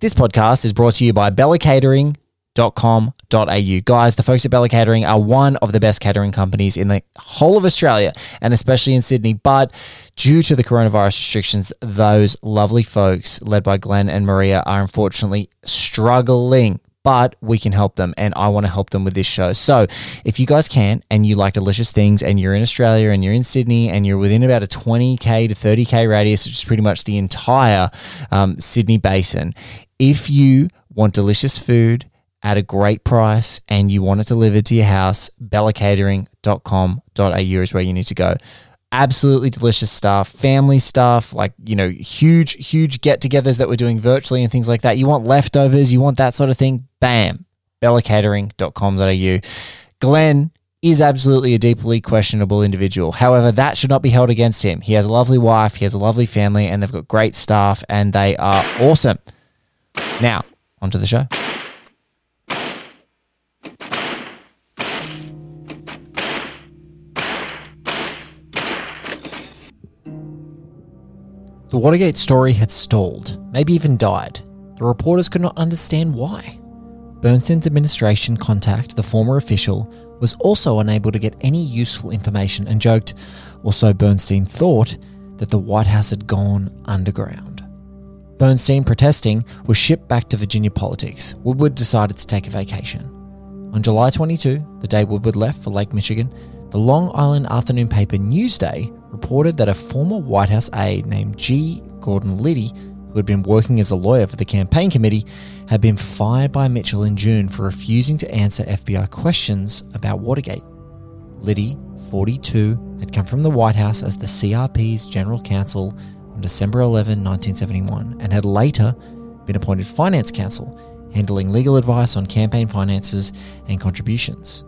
This podcast is brought to you by bellacatering.com.au. Guys, the folks at Bella Catering are one of the best catering companies in the whole of Australia and especially in Sydney. But due to the coronavirus restrictions, those lovely folks, led by Glenn and Maria, are unfortunately struggling but we can help them and I want to help them with this show. So, if you guys can and you like delicious things and you're in Australia and you're in Sydney and you're within about a 20k to 30k radius, which is pretty much the entire um, Sydney basin, if you want delicious food, at a great price and you want it delivered to your house, bellacatering.com.au is where you need to go absolutely delicious stuff, family stuff, like, you know, huge, huge get togethers that we're doing virtually and things like that. You want leftovers, you want that sort of thing, bam, bellacatering.com.au. Glenn is absolutely a deeply questionable individual. However, that should not be held against him. He has a lovely wife, he has a lovely family, and they've got great staff, and they are awesome. Now, onto the show. The Watergate story had stalled, maybe even died. The reporters could not understand why. Bernstein's administration contact, the former official, was also unable to get any useful information and joked, also Bernstein thought, that the White House had gone underground. Bernstein, protesting, was shipped back to Virginia politics. Woodward decided to take a vacation. On July 22, the day Woodward left for Lake Michigan, the Long Island afternoon paper Newsday reported that a former White House aide named G. Gordon Liddy, who had been working as a lawyer for the campaign committee, had been fired by Mitchell in June for refusing to answer FBI questions about Watergate. Liddy, 42, had come from the White House as the CRP's general counsel December 11, 1971, and had later been appointed finance counsel, handling legal advice on campaign finances and contributions.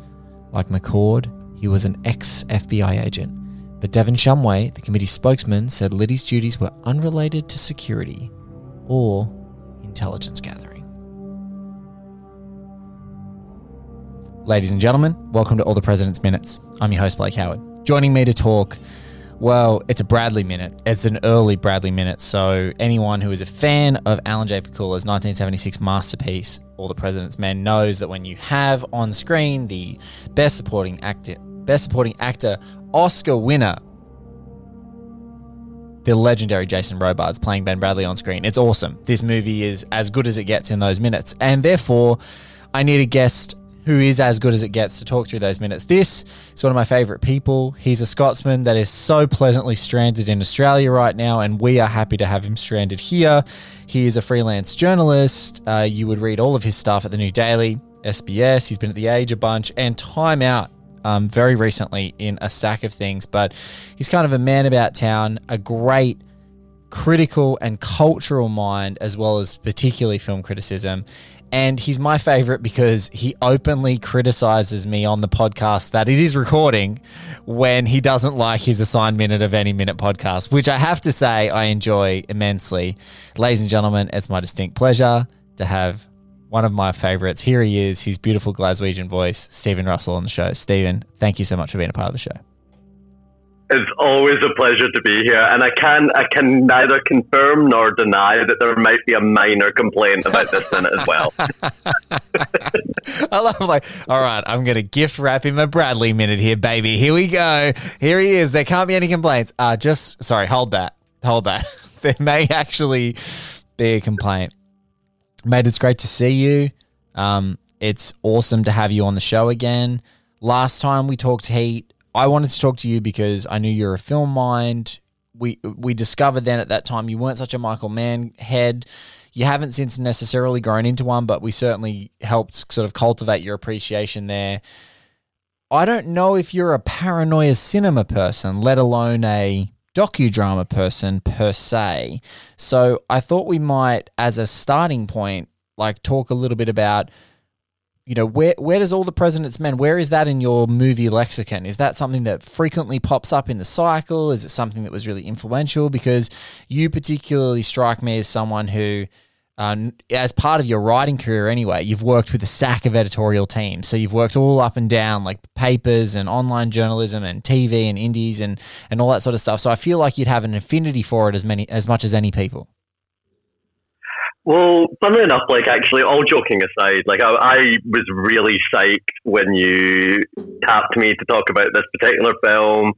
Like McCord, he was an ex FBI agent but DeVan Shumway, the committee spokesman, said Liddy's duties were unrelated to security or intelligence gathering. Ladies and gentlemen, welcome to All the President's Minutes. I'm your host, Blake Howard. Joining me to talk, well, it's a Bradlee Minute. It's an early Bradlee Minute. So, anyone who is a fan of Alan J. Pakula's 1976 masterpiece, All the President's Men, knows that when you have on screen the Best Supporting Actor, Best Supporting Actor Oscar winner, the legendary Jason Robards playing Ben Bradlee on screen. It's awesome. This movie is as good as it gets in those minutes. And therefore, I need a guest who is as good as it gets to talk through those minutes. This is one of my favorite people. He's a Scotsman that is so pleasantly stranded in Australia right now, and we are happy to have him stranded here. He is a freelance journalist. Uh, you would read all of his stuff at the New Daily, SBS. He's been at The Age a bunch, and Time Out um, very recently in a stack of things, but he's kind of a man about town, a great critical and cultural mind, as well as particularly film criticism. And he's my favorite because he openly criticizes me on the podcast that it is recording when he doesn't like his assigned minute of any minute podcast, which I have to say I enjoy immensely. Ladies and gentlemen, it's my distinct pleasure to have one of my favorites. Here he is, his beautiful Glaswegian voice, Stephen Russell on the show. Stephen, thank you so much for being a part of the show. It's always a pleasure to be here, and I can I can neither confirm nor deny that there might be a minor complaint about this in it as well. I love like, all right, I'm gonna gift wrap him a Bradlee minute here, baby. Here we go. Here he is. There can't be any complaints. Uh just sorry, hold that, hold that. there may actually be a complaint. Mate, it's great to see you. Um, it's awesome to have you on the show again. Last time we talked heat, I wanted to talk to you because I knew you're a film mind. We we discovered then at that time you weren't such a Michael Mann head. You haven't since necessarily grown into one, but we certainly helped sort of cultivate your appreciation there. I don't know if you're a paranoia cinema person, let alone a docudrama person per se. So I thought we might, as a starting point, like talk a little bit about, you know, where where does all the president's men? Where is that in your movie lexicon? Is that something that frequently pops up in the cycle? Is it something that was really influential? Because you particularly strike me as someone who um, as part of your writing career anyway, you've worked with a stack of editorial teams. So you've worked all up and down like papers and online journalism and TV and indies and, and all that sort of stuff. So I feel like you'd have an affinity for it as many as much as any people. Well, funnily enough, like actually, all joking aside, like I, I was really psyched when you tapped me to talk about this particular film.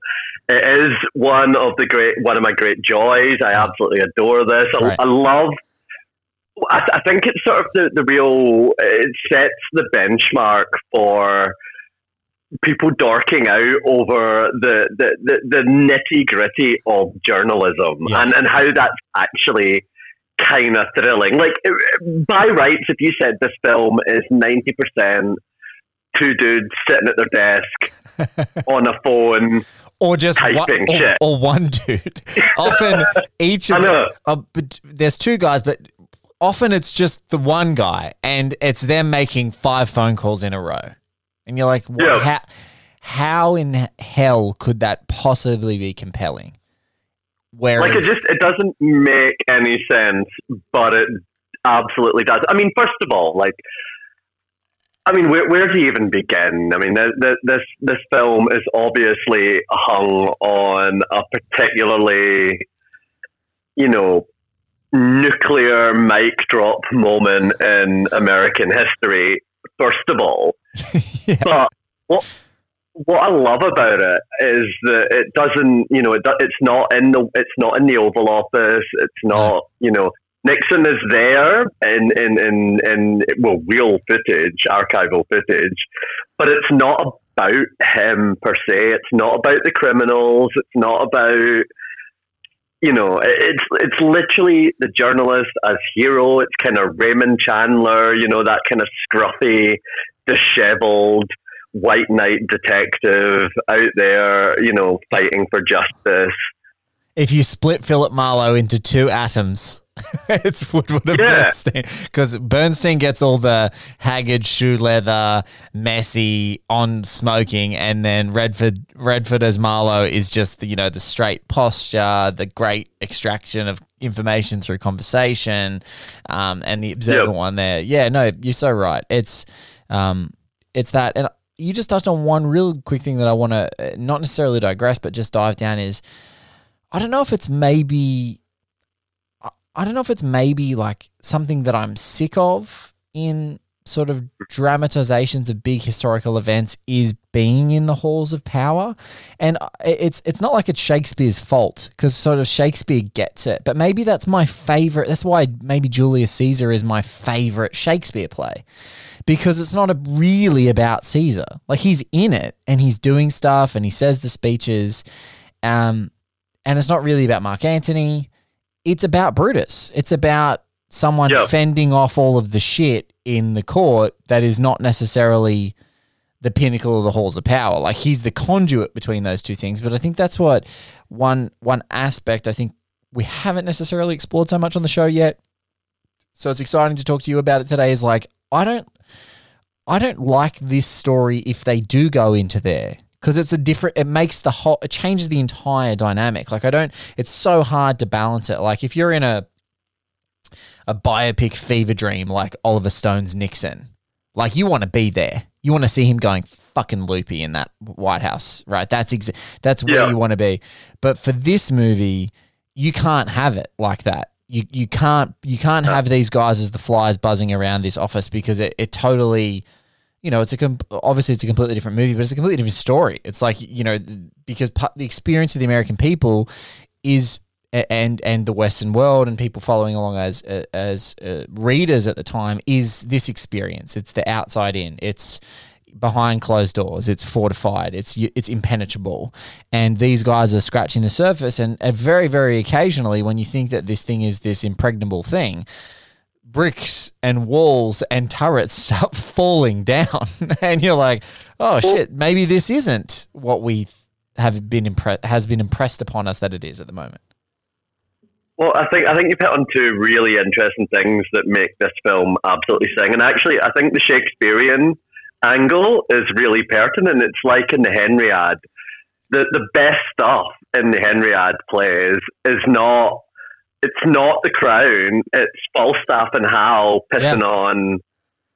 It is one of the great, one of my great joys. I absolutely adore this. I, Right. I love. I, I think it's sort of the, the real. It sets the benchmark for people dorking out over the the, the, the nitty gritty of journalism Yes. and, and how that's actually kind of thrilling. Like uh, by rights, if you said this film is ninety percent two dudes sitting at their desk on a phone, or just one, Typing or, shit. or one dude. Often each of know. uh, but there's two guys, but often it's just the one guy, and it's them making five phone calls in a row, and you're like, what, Yeah. how, how in hell could that possibly be compelling? Like it just it doesn't make any sense, but it absolutely does. I mean, first of all, like. I mean, where, where do you even begin? I mean, th- th- this this film is obviously hung on a particularly, you know, nuclear mic drop moment in American history. First of all, Yeah. but what what I love about it is that it doesn't, you know, it, it's not in the it's not in the Oval Office. It's not, you know, Nixon is there in in in, in well real footage, archival footage, but it's not about him per se. It's not about the criminals. It's not about you know, it's it's literally the journalist as hero. It's kind of Raymond Chandler, you know, that kind of scruffy, disheveled white knight detective out there, you know, fighting for justice. if you split Philip Marlowe into two atoms, it's Woodward and Yeah. Bernstein. Because Bernstein gets all the haggard shoe leather, messy, on smoking, and then Redford Redford as Marlowe is just the, you know the straight posture, the great extraction of information through conversation, um, and the observant Yep. one there. Yeah, no, you're so right. It's um, it's that, and you just touched on one real quick thing that I want to uh, not necessarily digress, but just dive down is. I don't know if it's maybe I- I don't know if it's maybe like something that I'm sick of in sort of dramatizations of big historical events is being in the halls of power and uh, it's it's not like it's Shakespeare's fault cuz sort of Shakespeare gets it but maybe that's my favorite that's why maybe Julius Caesar is my favorite Shakespeare play because it's not a, really about Caesar like he's in it and he's doing stuff and he says the speeches um and it's not really about Mark Antony. It's about Brutus. It's about someone Yeah. fending off all of the shit in the court that is not necessarily the pinnacle of the halls of power. Like he's the conduit between those two things. But I think that's what one one aspect I think we haven't necessarily explored so much on the show yet. So it's exciting to talk to you about it today. Is like I don't I don't like this story if they do go into there because it's a different. It makes the whole. It changes the entire dynamic. Like I don't. It's so hard to balance it. Like if you're in a a biopic fever dream like Oliver Stone's Nixon, like you want to be there. You want to see him going fucking loopy in that White House, right? That's exa- That's where Yeah. you want to be. But for this movie, you can't have it like that. You you can't you can't have these guys as the flies buzzing around this office because it, it totally you know, it's a obviously it's a completely different movie, but it's a completely different story. It's like you know, because the experience of the American people is and and the Western world and people following along as as uh, readers at the time is this experience. It's the outside in. It's behind closed doors. It's fortified. It's it's impenetrable. And these guys are scratching the surface. And, and very very occasionally, when you think that this thing is this impregnable thing, bricks and walls and turrets start falling down, and you're like, oh shit, maybe this isn't what we have been impre- has been impressed upon us that it is at the moment. Well, I think I think you've hit on two really interesting things that make this film absolutely sing. And actually, I think the Shakespearean angle is really pertinent. It's like in the Henriad. The the best stuff in the Henriad plays is not it's not the crown. It's Falstaff and Hal pissing on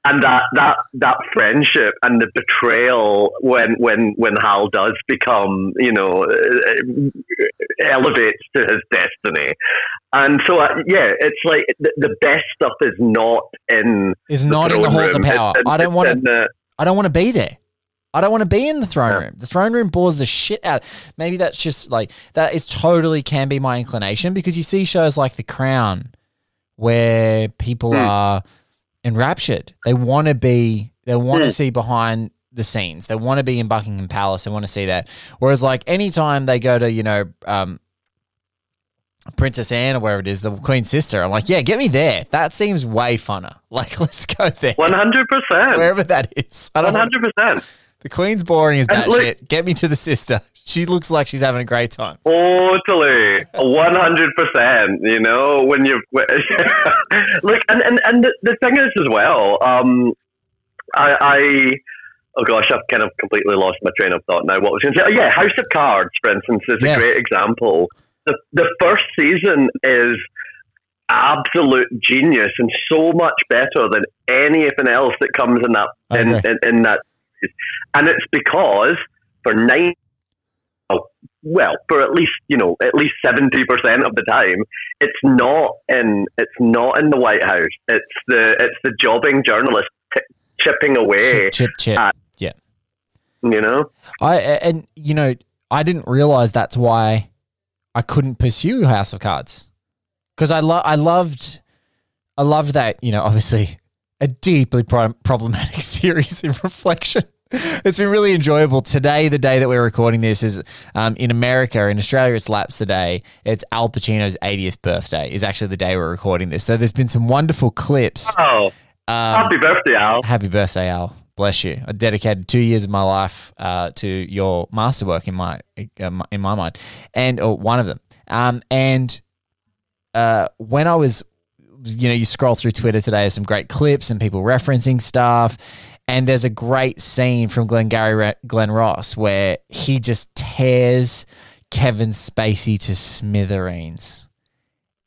and that that that friendship and the betrayal when when when Hal does become you know uh, elevates to his destiny, and so uh, yeah, it's like the, the, best stuff is not in is not in the halls room. of power. I don't want to. I don't want to be there. I don't want to be in the throne yeah. room. The throne room bores the shit out. Maybe that's just like that is totally can be my inclination because you see shows like The Crown where people mm. are enraptured. They want to be. They want to mm. see behind the scenes. They want to be in Buckingham Palace. They want to see that. Whereas, like anytime they go to you know um, Princess Anne or wherever it is, the Queen's sister, I'm like, yeah, get me there. That seems way funner. Like, let's go there. One hundred percent. Wherever that is. One hundred percent. The Queen's boring as shit. Get me to the sister. She looks like she's having a great time. Totally, one hundred percent. You know when you look, and and and the, the thing is as well. Um, I, I oh gosh, I've kind of completely lost my train of thought now. What was going to say? Oh, yeah, House of Cards, for instance, is yes. a great example. The the first season is absolute genius and so much better than anything else that comes in that in, in, in that and it's because for nine, oh, well, for at least you know at least seventy percent of the time, it's not in it's not in the White House. It's the it's the jobbing journalist t- chipping away. Chip, chip, chip. At, yeah. You know, I and you know I didn't realize that's why I couldn't pursue House of Cards because I lo- I loved I loved that you know obviously a deeply pro- problematic series in reflection. It's been really enjoyable. Today, the day that we're recording this is um, in America. In Australia, it's Laps today. It's Al Pacino's 80th birthday, is actually the day we're recording this. So there's been some wonderful clips. Oh, um, happy birthday, Al. Happy birthday, Al. Bless you. I dedicated two years of my life uh, to your masterwork in my uh, in my mind, and or one of them. Um, and uh, when I was you know, you scroll through Twitter today, there's some great clips and people referencing stuff. And there's a great scene from Glengarry Glen Ross where he just tears Kevin Spacey to smithereens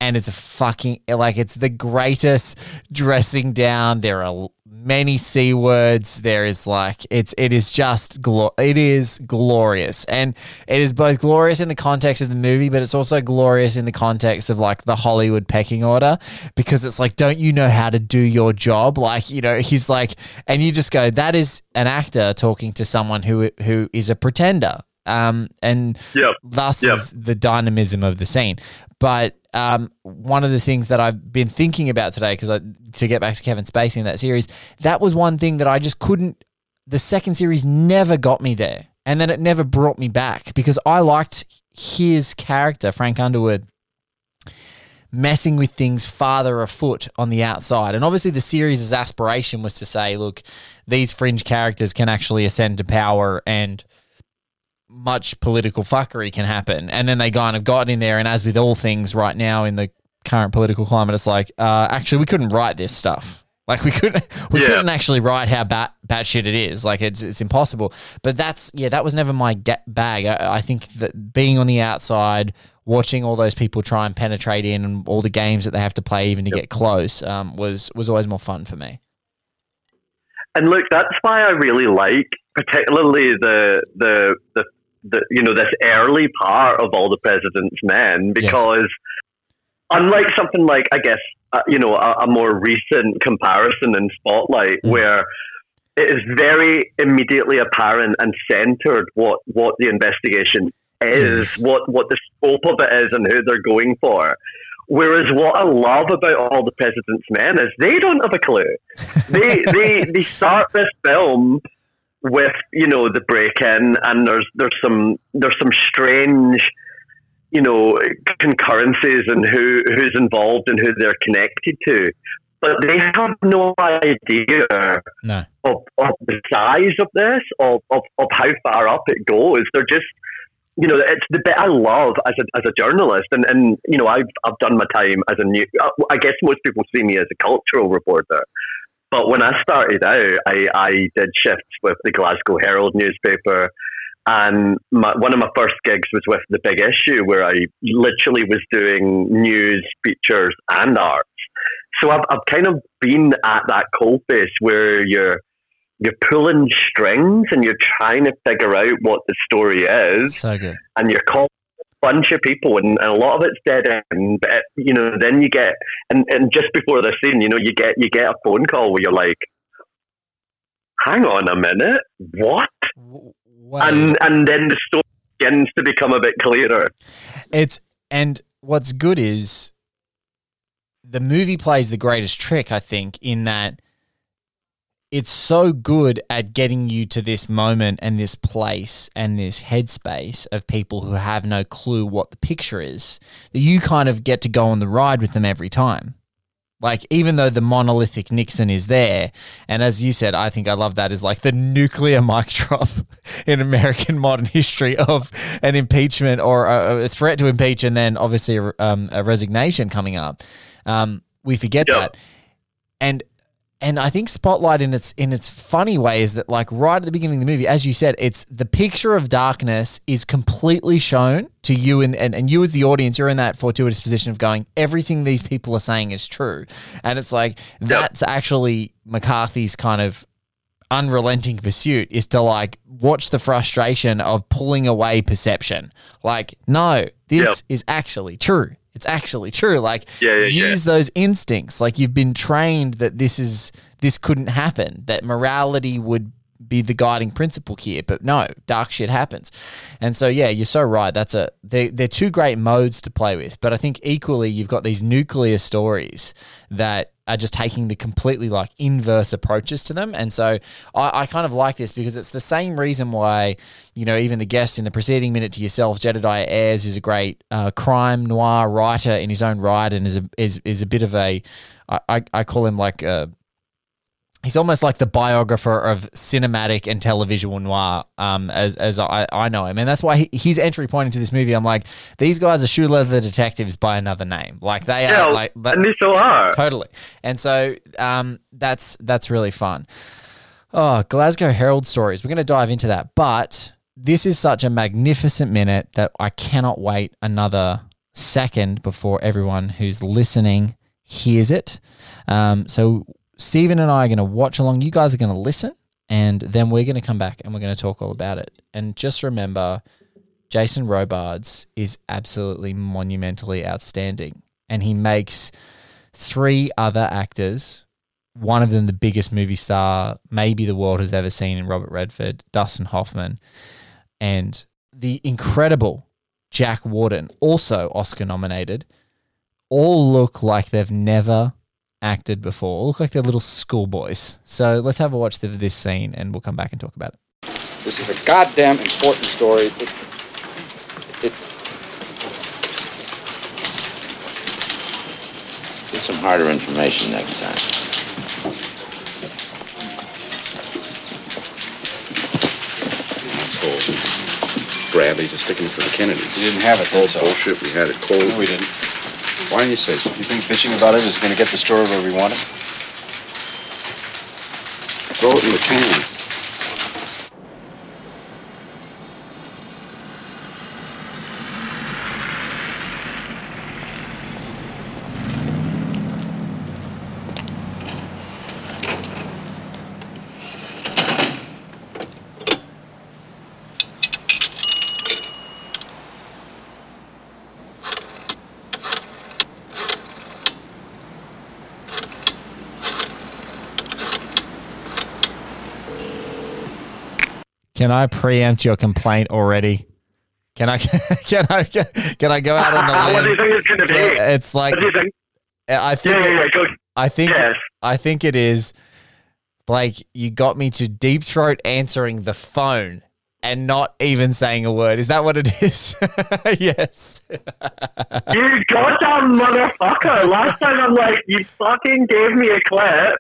and it's a fucking like it's the greatest dressing down. There are many c words. There is like it's it is just glo- it is glorious, and it is both glorious in the context of the movie, but it's also glorious in the context of like the Hollywood pecking order because it's like, don't you know how to do your job? Like you know, he's like, and you just go, that is an actor talking to someone who who is a pretender um, and yep. thus yep. is the dynamism of the scene. But um, one of the things that I've been thinking about today, because to get back to Kevin Spacey in that series, that was one thing that I just couldn't. The second series never got me there, and then it never brought me back because I liked his character, Frank Underwood, messing with things farther afoot on the outside. And obviously, the series' aspiration was to say, look, these fringe characters can actually ascend to power and much political fuckery can happen. And then they kind of got in there. And as with all things right now in the current political climate, it's like, uh, actually, we couldn't write this stuff. Like we couldn't, we yeah. couldn't actually write how bat batshit it is. Like it's it's impossible. But that's yeah, that was never my get bag. I, I think that being on the outside, watching all those people try and penetrate in, and all the games that they have to play even to yep. get close, um, was was always more fun for me. And look, that's why I really like, particularly the the the the you know this early part of all the president's men because yes. unlike something like I guess uh, you know a, a, more recent comparison in Spotlight mm. where it is very immediately apparent and centered what what the investigation is, yes. what what the scope of it is, and who they're going for. Whereas what I love about all the president's men is they don't have a clue. they they they start this film with you know the break in, and there's there's some there's some strange you know concurrences and who who's involved and who they're connected to, but they have no idea no. Of, of the size of this, of, of, of how far up it goes. They're just you know, it's the bit I love as a, as a journalist, and, and you know, I've I've done my time as a new. I guess most people see me as a cultural reporter, but when I started out, I, I did shifts with the Glasgow Herald newspaper. And my, one of my first gigs was with The Big Issue, where I literally was doing news, features, and arts. so I've, I've kind of been at that coalface where you're you're pulling strings and you're trying to figure out what the story is, So good. and you're calling a bunch of people, and, and a lot of it's dead end. But you know, then you get and, and just before the scene, you know, you get you get a phone call where you're like, "Hang on a minute, what?" W- wait. And and then the story begins to become a bit clearer. It's and what's good is the movie plays the greatest trick, I think, in that it's so good at getting you to this moment and this place and this headspace of people who have no clue what the picture is that you kind of get to go on the ride with them every time. Like, even though the monolithic Nixon is there, and as you said, I think I love that is like the nuclear mic drop in American modern history of an impeachment or a, a threat to impeach, and then obviously a, um, a resignation coming up. Um, we forget Yeah. that, and and I think Spotlight in its in its funny way is that like right at the beginning of the movie, as you said, it's the picture of darkness is completely shown to you and, and, and you as the audience, you're in that fortuitous position of going, everything these people are saying is true. And it's like that's actually McCarthy's kind of unrelenting pursuit is to like watch the frustration of pulling away perception. Like, no, this Yep. is actually true. It's actually true. Like, Yeah, yeah, yeah. use those instincts. Like, you've been trained that this is this couldn't happen. That morality would be the guiding principle here. But no, dark shit happens. And so, yeah, you're so right. That's a they're, they're two great modes to play with. But I think equally, you've got these nuclear stories that are just taking the completely like inverse approaches to them. And so I, I kind of like this because it's the same reason why, you know, even the guest in the preceding minute to yourself, Jedidiah Ayres is a great uh, crime noir writer in his own right and is a, is, is a bit of a I, I call him like a, He's almost like the biographer of cinematic and televisual noir, um, as as I, I know him, and that's why he, his entry point into this movie. I'm like, these guys are shoe leather detectives by another name. Like they Yeah, are like that- and they still are. totally. And so um, that's that's really fun. Oh, Glasgow Herald stories. We're going to dive into that, but this is such a magnificent minute that I cannot wait another second before everyone who's listening hears it. Um, so Stephen and I are going to watch along. You guys are going to listen, and then we're going to come back and we're going to talk all about it. And just remember, Jason Robards is absolutely monumentally outstanding, and he makes three other actors. One of them, the biggest movie star maybe the world has ever seen in Robert Redford, Dustin Hoffman, and the incredible Jack Warden, also Oscar nominated, all look like they've never acted before. Look like they're little schoolboys. So let's have a watch of this scene and we'll come back and talk about it. This is a goddamn important story. It, it, Get some harder information next time. asshole. Bradlee just sticking for the Kennedys. we didn't have it then, so. Bullshit, we had it cold. No, we didn't. Why don't you say so? You think bitching about it is going to get the story where we want it? Throw it in the can. Can I preempt your complaint already? Can I can I can I go out on a what do you limb? think it's going to be? It's like What do you think? I think Yeah, yeah, yeah. I think Yes. I think it is Blake, you got me to deep throat answering the phone and not even saying a word. Is that what it is? yes. You got goddamn motherfucker. Last time I'm like, you fucking gave me a clip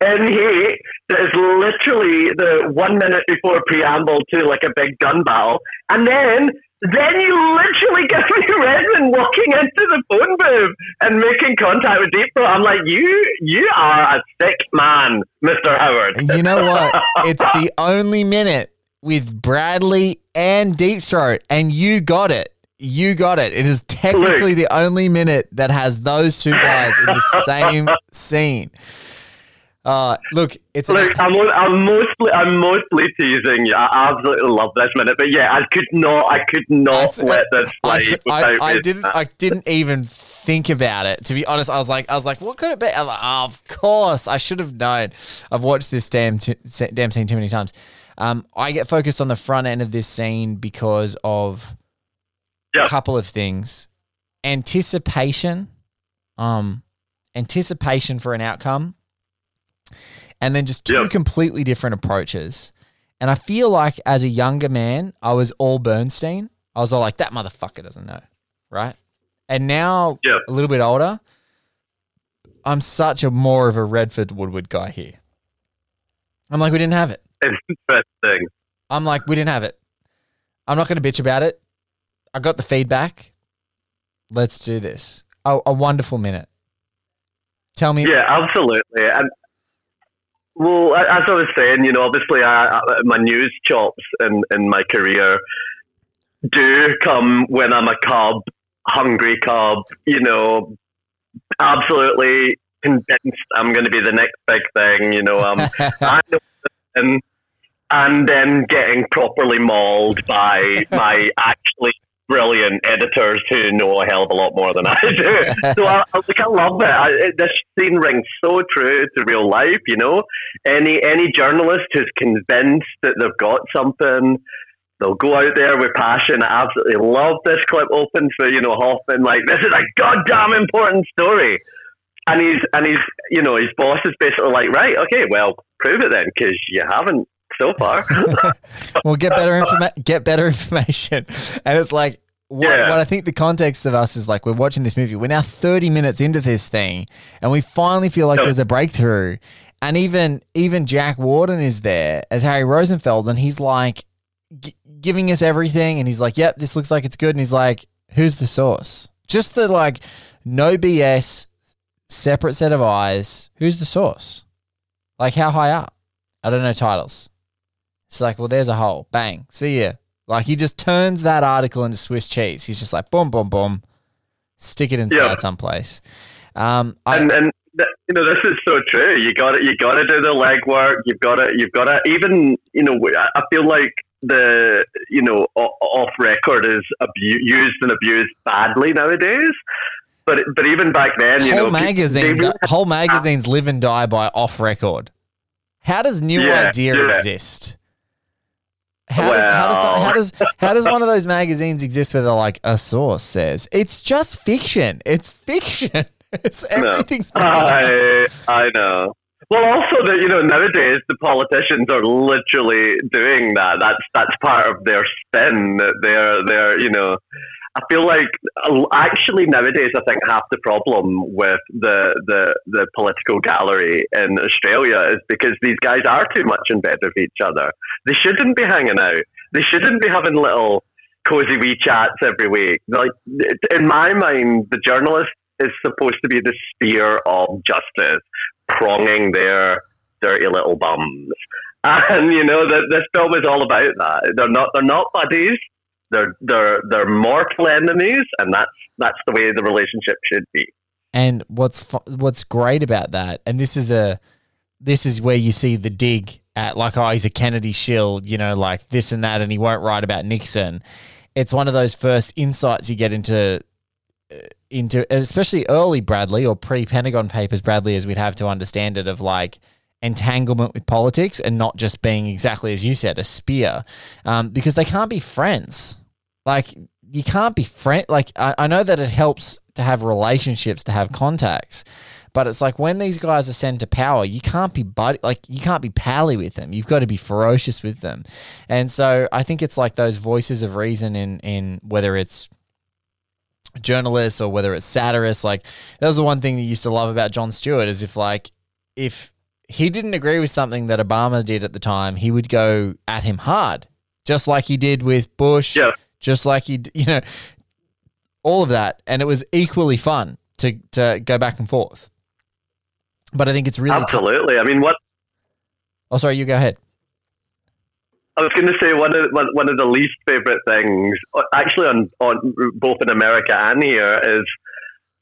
in heat that is literally the one minute before preamble to like a big gun battle. And then then you literally give me Redmond walking into the phone booth and making contact with Deep Throat. I'm like, you you are a sick man, Mr. Howard. You know what? It's the only minute with Bradlee and Deep Throat, and you got it. You got it. It is technically the only minute that has those two guys in the same scene. Uh, look, it's Look, an, I'm, I'm mostly I'm mostly teasing you. I absolutely love this minute, but yeah, I could not I could not s- let this I, slide. I, without I didn't. I didn't even think about it. To be honest, I was like, I was like, what could it be? I'm like, oh, of course, I should have known. I've watched this damn t- damn scene too many times. Um, I get focused on the front end of this scene because of Yeah. a couple of things: anticipation, um, anticipation for an outcome, and then just two Yeah. completely different approaches. And I feel like as a younger man, I was all Bernstein. I was all like, that motherfucker doesn't know, right? And now, Yeah. a little bit older, I'm such a more of a Redford Woodward guy here. I'm like, we didn't have it. Interesting. I'm like, we didn't have it. I'm not going to bitch about it. I got the feedback. Let's do this. Oh, a wonderful minute. Tell me. Yeah, absolutely. And well, as I was saying, you know, obviously, I, I, my news chops in in my career do come when I'm a cub, hungry cub. You know, absolutely convinced I'm going to be the next big thing. You know, um, and and then getting properly mauled by my actually brilliant editors who know a hell of a lot more than I do. so I, I, like, I love it. I, it. This scene rings so true to real life. You know, any any journalist who's convinced that they've got something. They'll go out there with passion. I absolutely love this clip opens for you know Hoffman like this is a goddamn important story, and he's and he's you know his boss is basically like right okay well prove it then because you haven't so far. well, get better informa- get better information. And it's like what, Yeah. what I think the context of us is like we're watching this movie. We're now 30 minutes into this thing and we finally feel like Yeah. there's a breakthrough. And even even Jack Warden is there as Harry Rosenfeld and he's like g- giving us everything and he's like, "Yep, this looks like it's good." And he's like, "Who's the source?" Just the like no BS separate set of eyes. Who's the source? Like how high up? I don't know titles. It's like, well, there's a hole. Bang. See ya. Like he just turns that article into Swiss cheese. He's just like, boom, boom, boom. Stick it inside Yeah. someplace. Um, I, and and th- you know this is so true. You got to You got to do the legwork. You've got to. You've got to. Even you know, I I feel like the you know off record is abu- used and abused badly nowadays. But but even back then, you whole know, magazines, they whole magazines live and die by off record. How does New Yeah, Idea yeah. exist? How does, how, does, how does how does one of those magazines exist where they're like a source says it's just fiction? It's fiction. It's No. everything's I I know. Well, also that you know nowadays the politicians are literally doing that. That's that's part of their spin. That they're they're you know. I feel like actually nowadays I think half the problem with the the the political gallery in Australia is because these guys are too much in bed with each other. They shouldn't be hanging out. They shouldn't be having little cozy wee chats every week. Like in my mind, the journalist is supposed to be the spear of justice, pronging their dirty little bums. And you know that this film is all about that. They're not they're not buddies. They're they're they're mortal enemies, and that's that's the way the relationship should be. And what's fu- what's great about that, and this is a this is where you see the dig at like, oh, he's a Kennedy shill, you know, like this and that, and he won't write about Nixon. It's one of those first insights you get into uh, into especially early Bradlee or pre Pentagon Papers Bradlee, as we'd have to understand it, of like entanglement with politics and not just being exactly as you said a spear, um, because they can't be friends. Like you can't be friend. Like I, I know that it helps to have relationships, to have contacts, but it's like when these guys ascend to power, you can't be buddy. Like you can't be pally with them. You've got to be ferocious with them, and so I think it's like those voices of reason in in whether it's journalists or whether it's satirists. Like that was the one thing that you used to love about Jon Stewart is if like if he didn't agree with something that Obama did at the time, he would go at him hard, just like he did with Bush, Yeah. just like he, you know, all of that, and it was equally fun to to go back and forth. But I think it's really. Absolutely. I mean, what oh, sorry, you go ahead. I was going to say one of one, one of the least favorite things, uh, actually on on both in America and here, is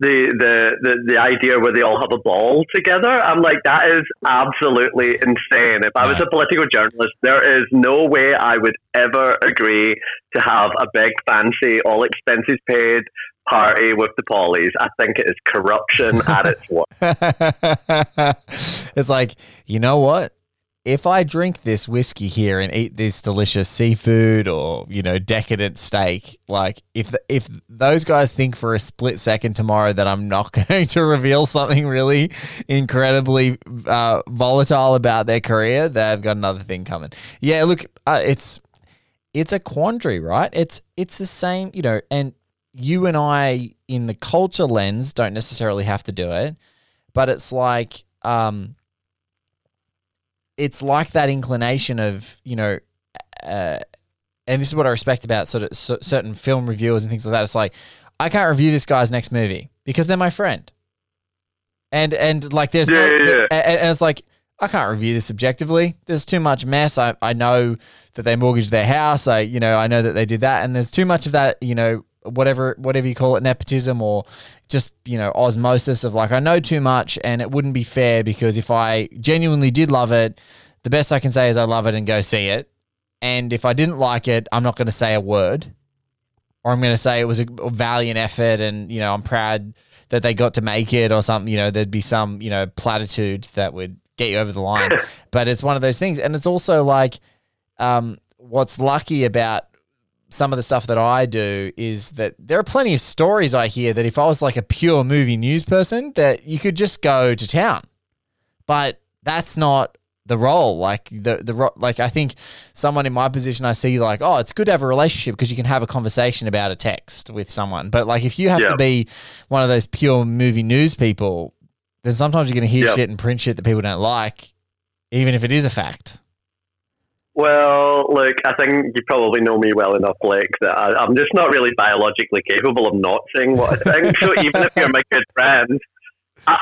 the the the, the idea where they all have a ball together. I'm like, that is absolutely insane. If I was a political journalist, there is no way I would ever agree to have a big, fancy, all expenses paid party with the Pollies. I think it is corruption at its worst. it's like, you know what? If I drink this whiskey here and eat this delicious seafood or you know decadent steak, like if the, if those guys think for a split second tomorrow that I'm not going to reveal something really incredibly uh, volatile about their career, they've got another thing coming. Yeah, look, uh, it's it's a quandary, right? It's it's the same, you know, and you and I in the culture lens don't necessarily have to do it, but it's like um it's like that inclination of, you know, uh, and this is what I respect about sort of c- certain film reviewers and things like that. It's like I can't review this guy's next movie because they're my friend. And and like there's no, Yeah, yeah, yeah. and, and it's like I can't review this objectively. There's too much mess. I, I know that they mortgaged their house. I you know I know that they did that, and there's too much of that. You know whatever whatever you call it nepotism or just you know osmosis of like I know too much, and it wouldn't be fair because if I genuinely did love it, the best I can say is I love it and go see it. And if I didn't like it, I'm not going to say a word, or I'm going to say it was a valiant effort, and you know I'm proud that they got to make it, or something. You know there'd be some you know platitude that would get you over the line. but it's one of those things, and it's also like um, what's lucky about some of the stuff that I do is that there are plenty of stories I hear that if I was like a pure movie news person, that you could just go to town. But that's not the role. Like the the like I think someone in my position, I see like, oh, it's good to have a relationship because you can have a conversation about a text with someone. But like if you have Yeah. to be one of those pure movie news people, then sometimes you're going to hear Yeah. shit and print shit that people don't like, even if it is a fact. Well, look, I think you probably know me well enough, Blake, that I, I'm just not really biologically capable of not saying what I think. so even if you're my good friend,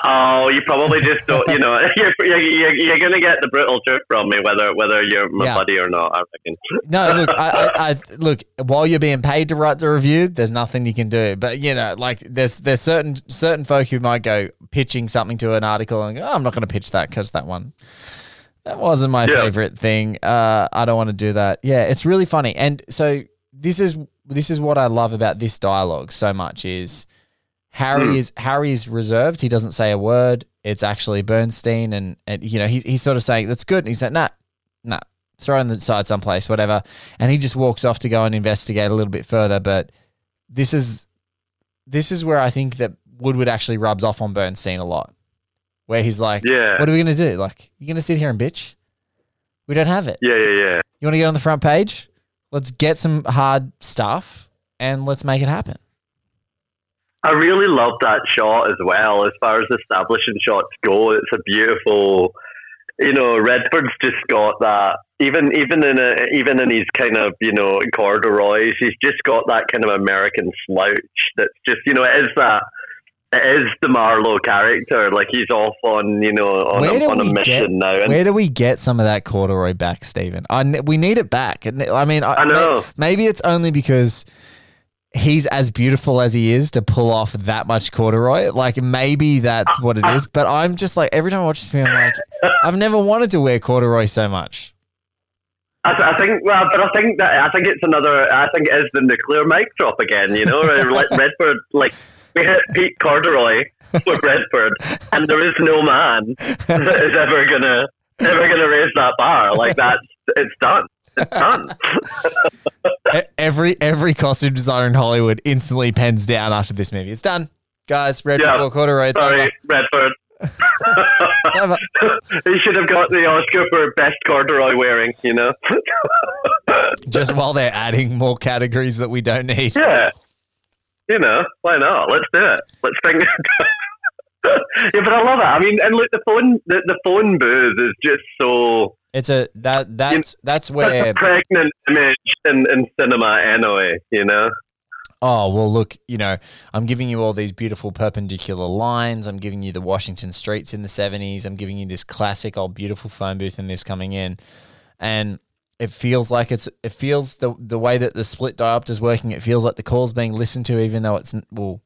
oh, you probably just don't. You know, you're you're, you're, you're going to get the brutal truth from me, whether whether you're my Yeah. buddy or not. I reckon. No, look, I, I, I look while you're being paid to write the review, there's nothing you can do. But you know, like there's there's certain certain folk who might go pitching something to an article and go, oh, I'm not going to pitch that because that one that wasn't my Yeah. favorite thing. Uh, I don't want to do that. Yeah, it's really funny, and so this is this is what I love about this dialogue so much is Harry Hmm. is Harry is reserved. He doesn't say a word. It's actually Bernstein, and, and you know he's he's sort of saying that's good. And he's like, nah, nah, throw in the side someplace, whatever. And he just walks off to go and investigate a little bit further. But this is this is where I think that Woodward actually rubs off on Bernstein a lot, where he's like, Yeah. what are we gonna do? Like, you're gonna sit here and bitch? We don't have it. Yeah, yeah, yeah. You want to get on the front page? Let's get some hard stuff and let's make it happen. I really love that shot as well. As far as establishing shots go, it's a beautiful. You know, Redford's just got that. Even even in a even in his kind of you know corduroys, he's just got that kind of American slouch. That's just you know it is that. It is the Marlowe character. Like he's off on you know on, a, on a mission get- now. And Where do we get some of that corduroy back, Stephen? I we need it back. And I mean, I, I know. Maybe it's only because he's as beautiful as he is to pull off that much corduroy. Like maybe that's what it is. But I'm just like every time I watch this movie, I'm like, I've never wanted to wear corduroy so much. I, th- I think, well, but I think that I think it's another. I think it is the nuclear mic drop again. You know, Redford, like we hit Pete Corduroy with Redford, and there is no man that is ever gonna ever gonna raise that bar. Like that's it's done. It's done. Every every costume designer in Hollywood instantly pens down after this movie. It's done, guys. Red Yeah. corduroy. It's Sorry, over. Redford. He should have got the Oscar for best corduroy wearing. You know. Just while they're adding more categories that we don't need. Yeah. You know, why not? Let's do it. Let's think. yeah, but I love it. I mean, and look, the phone, the, the phone booth is just so It's a that that's that's such where a pregnant image in, in cinema anyway. You know. oh well look you know I'm giving you all these beautiful perpendicular lines I'm giving you the Washington streets in the 70s I'm giving you this classic old beautiful phone booth and this coming in and it feels like it's it feels the the way that the split diopter is working. It feels like the call's being listened to, even though it's well,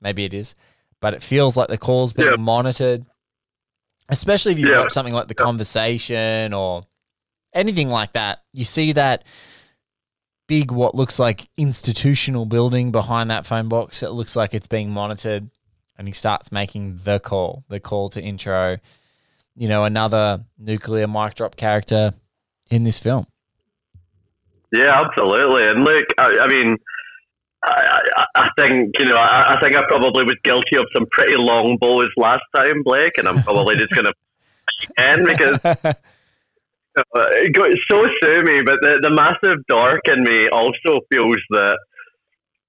maybe it is, but it feels like the call's being Yeah. monitored. Especially if you Yeah. watch something like the conversation or anything like that, you see that big what looks like institutional building behind that phone box. It looks like it's being monitored, and he starts making the call, the call to intro. You know, another nuclear mic drop character in this film. Yeah, absolutely. And look, I, I mean, I, I, I think you know, I, I think I probably was guilty of some pretty long bows last time, Blake, and I'm probably just going to again because uh, it got so sue me. But the, the massive dork in me also feels that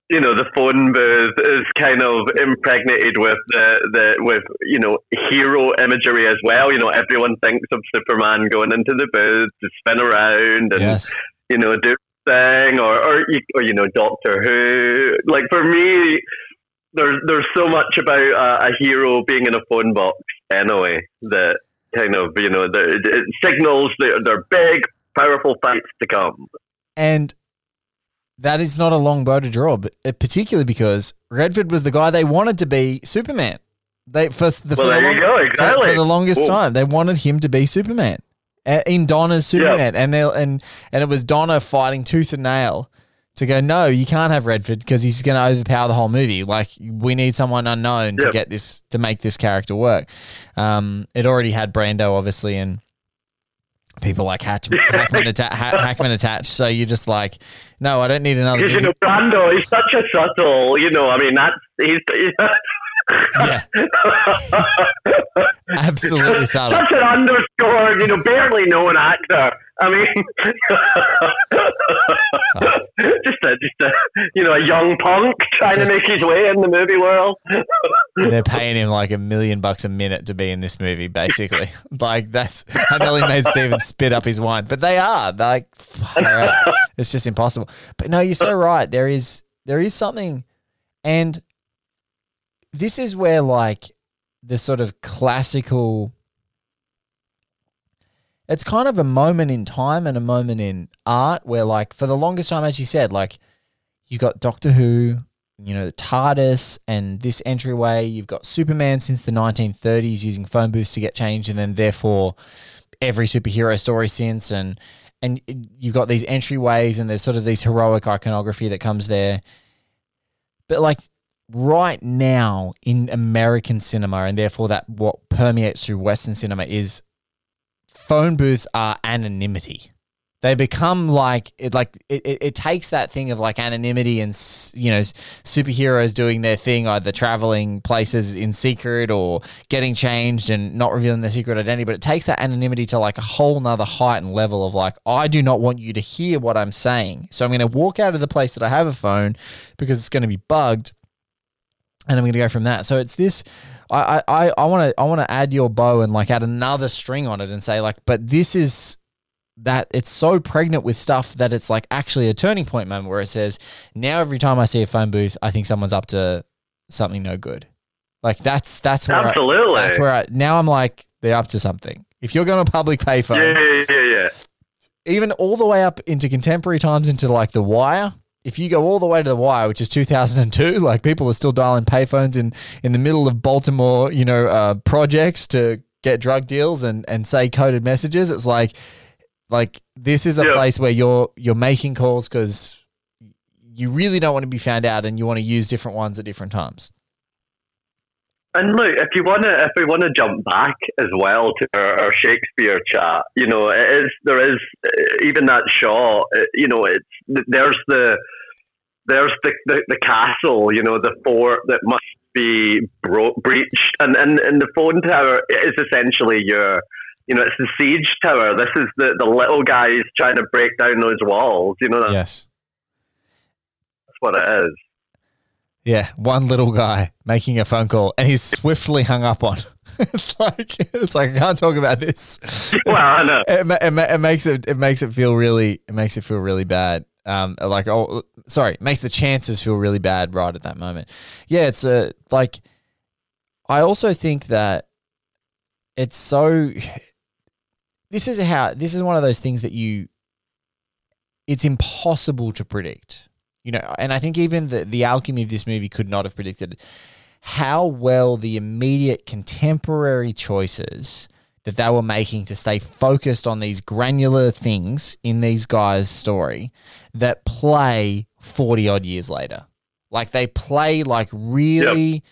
you know the phone booth is kind of impregnated with the, the with you know hero imagery as well. You know, everyone thinks of Superman going into the booth to spin around and yes. You know, do thing or or you, or you know, Doctor Who. Like for me, there's there's so much about a, a hero being in a phone box anyway that kind of you know the, it signals there are big, powerful fights to come. And that is not a long bow to draw, but uh, particularly because Redford was the guy they wanted to be Superman. They for the, for Well, the there you long- go, exactly. for the longest Boom. time. They wanted him to be Superman in Donner's Superman, and they and and it was Donna fighting tooth and nail to go. No, you can't have Redford because he's going to overpower the whole movie. Like we need someone unknown to get this to make this character work. Um, it already had Brando, obviously, and people like Hatch, Hackman, atta- Ha- Hackman attached. So you're just like, no, I don't need another. Because you know, Brando, he's such a subtle. You know, I mean, that's he's. he's Yeah. Absolutely subtle. Such an underscored, you know, barely known actor. Uh, I mean, just a, just a, you know, a young punk trying Just- to make his way in the movie world. They're paying him like a million bucks a minute to be in this movie, basically. like that's I nearly made Steven spit up his wine, but they are They're like it's just impossible. But no, you're so right. There is there is something, and this is where like the sort of classical. It's kind of a moment in time and a moment in art where, like, for the longest time, as you said, like, you got Doctor Who, you know, the TARDIS and this entryway. You've got Superman since the 1930s using phone booths to get changed, and then therefore every superhero story since. And and you've got these entryways, and there's sort of these heroic iconography that comes there. But like right now in American cinema, and therefore that what permeates through Western cinema is phone booths are anonymity. They become like it like it, it, takes that thing of like anonymity and you know superheroes doing their thing either traveling places in secret or getting changed and not revealing their secret identity but it takes that anonymity to like a whole nother height and level of like i do not want you to hear what i'm saying. So i'm going to walk out of the place that i have a phone because it's going to be bugged and I'm going to go from that. So it's this. I I I want to I want to add your bow and like add another string on it and say like, but this is that it's so pregnant with stuff that it's like actually a turning point moment where it says now every time I see a phone booth, I think someone's up to something no good. Like that's that's where I, Absolutely. that's where I now I'm like they're up to something. If you're going to public payphone, yeah, yeah, yeah, yeah. even all the way up into contemporary times into like the wire if you go all the way to the wire which is 2002 like people are still dialing payphones in in the middle of baltimore you know uh, projects to get drug deals and and say coded messages it's like like this is a Yeah. place where you're you're making calls because you really don't want to be found out and you want to use different ones at different times And look, if you want to, if we want to jump back as well to our, our Shakespeare chat, you know, it is there is uh, even that shot. uh, You know, it's there's the there's the, the, the castle. You know, the fort that must be bro- breached, and, and and the phone tower is essentially your. You know, it's the siege tower. This is the, the little guys trying to break down those walls. You know, that's, yes that's what it is. Yeah one little guy making a phone call and he's swiftly hung up on it's like it's like i can't talk about this Well, I know. it, it, it makes it it makes it feel really it makes it feel really bad um like oh sorry it makes the chances feel really bad right at that moment yeah it's a like i also think that it's so this is how this is one of those things that you it's impossible to predict. You know, and I think even the the alchemy of this movie could not have predicted how well the immediate contemporary choices that they were making to stay focused on these granular things in these guys' story that play 40 odd years later. Like they play like really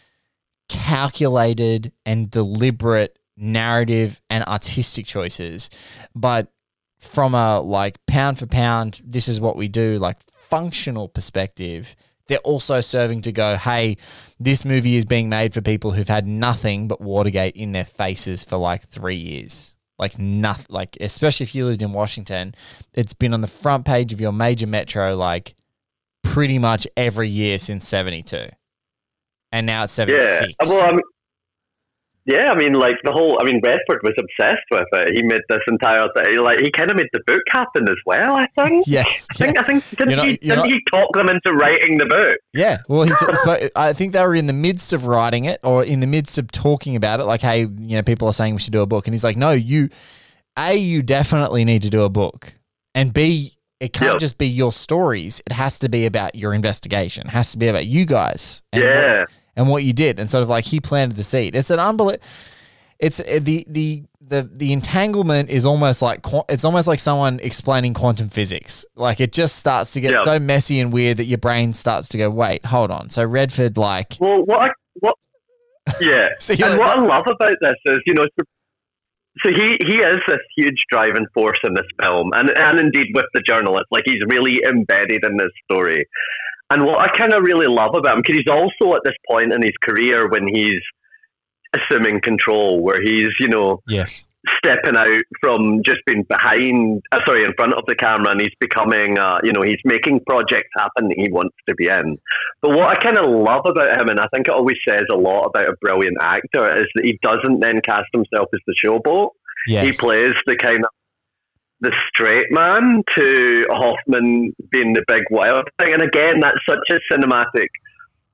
calculated and deliberate narrative and artistic choices. But from a like pound for pound, this is what we do, like functional perspective, they're also serving to go, hey, this movie is being made for people who've had nothing but Watergate in their faces for like three years. Like nothing, like especially if you lived in Washington, it's been on the front page of your major metro like pretty much every year since '72, and now it's '76. Yeah, well, I mean, yeah, I mean, like the whole. I mean, Redford was obsessed with it. He made this entire thing. Like he kind of made the book happen as well. I think. Yes, I think. yes. I think. Didn't, not- he, didn't not- he talk them into writing the book? Yeah, well, he t- I think they were in the midst of writing it or in the midst of talking about it. Like, hey, you know, people are saying we should do a book, and he's like, no, you, a, you definitely need to do a book, and b, it can't Yep. just be your stories. It has to be about your investigation. It has to be about you guys. And what- Yeah. And what you did, and sort of like he planted the seed. It's an unbelievable. It's uh, the the the the entanglement is almost like it's almost like someone explaining quantum physics. Like it just starts to get Yeah. so messy and weird that your brain starts to go, wait, hold on. So Redford, like, Well, what I, what? Yeah, So and like, what I love about this is, you know, so- so he he is this huge driving force in this film, and and indeed with the journalist, like he's really embedded in this story. And what I kind of really love about him, because he's also at this point in his career when he's assuming control, where he's you know yes, stepping out from just being behind, uh, sorry, in front of the camera, and he's becoming, uh, you know, he's making projects happen that he wants to be in. But what I kind of love about him, and I think it always says a lot about a brilliant actor, is that he doesn't then cast himself as the showboat. yes, He plays the kind of the straight man to Hoffman being the big wild thing. And again, that's such a cinematic.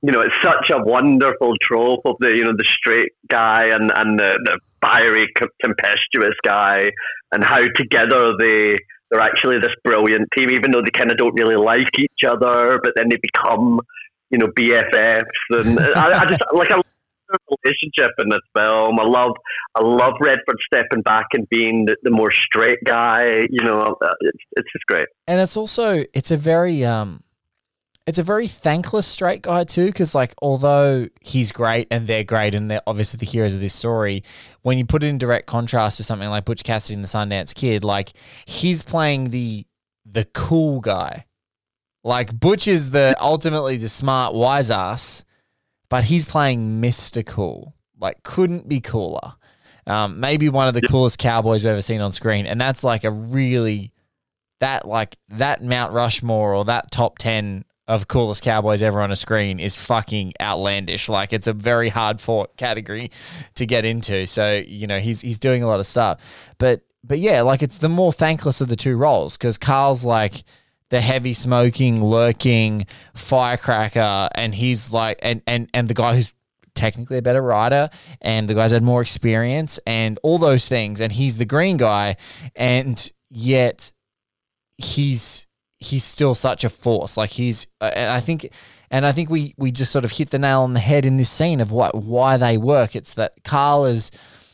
You know, it's such a wonderful trope of the you know the straight guy and and the, the fiery, tempestuous guy, and how together they they're actually this brilliant team, even though they kind of don't really like each other, but then they become you know BFFs, and I, I just like I relationship in this film. I love I love Redford stepping back and being the, the more straight guy. You know, uh, it's it's just great. and it's also it's a very um, it's a very thankless straight guy too, because like although he's great and they're great and they're obviously the heroes of this story, when you put it in direct contrast with something like Butch Cassidy and the Sundance Kid, like he's playing the the cool guy. Like Butch is the ultimately the smart wise ass, but he's playing Mr. Cool. Like couldn't be cooler. Um, maybe one of the coolest cowboys we've ever seen on screen, and that's like a really that like that Mount Rushmore or that top ten of coolest cowboys ever on a screen is fucking outlandish. Like it's a very hard fought category to get into. So you know he's he's doing a lot of stuff, but but yeah, like it's the more thankless of the two roles because Carl's like the heavy smoking, lurking firecracker, and he's like and and and the guy who's technically a better rider, and the guy's had more experience and all those things and he's the green guy and yet he's he's still such a force. Like he's uh, and i think and i think we we just sort of hit the nail on the head in this scene of what why they work. It's that carl is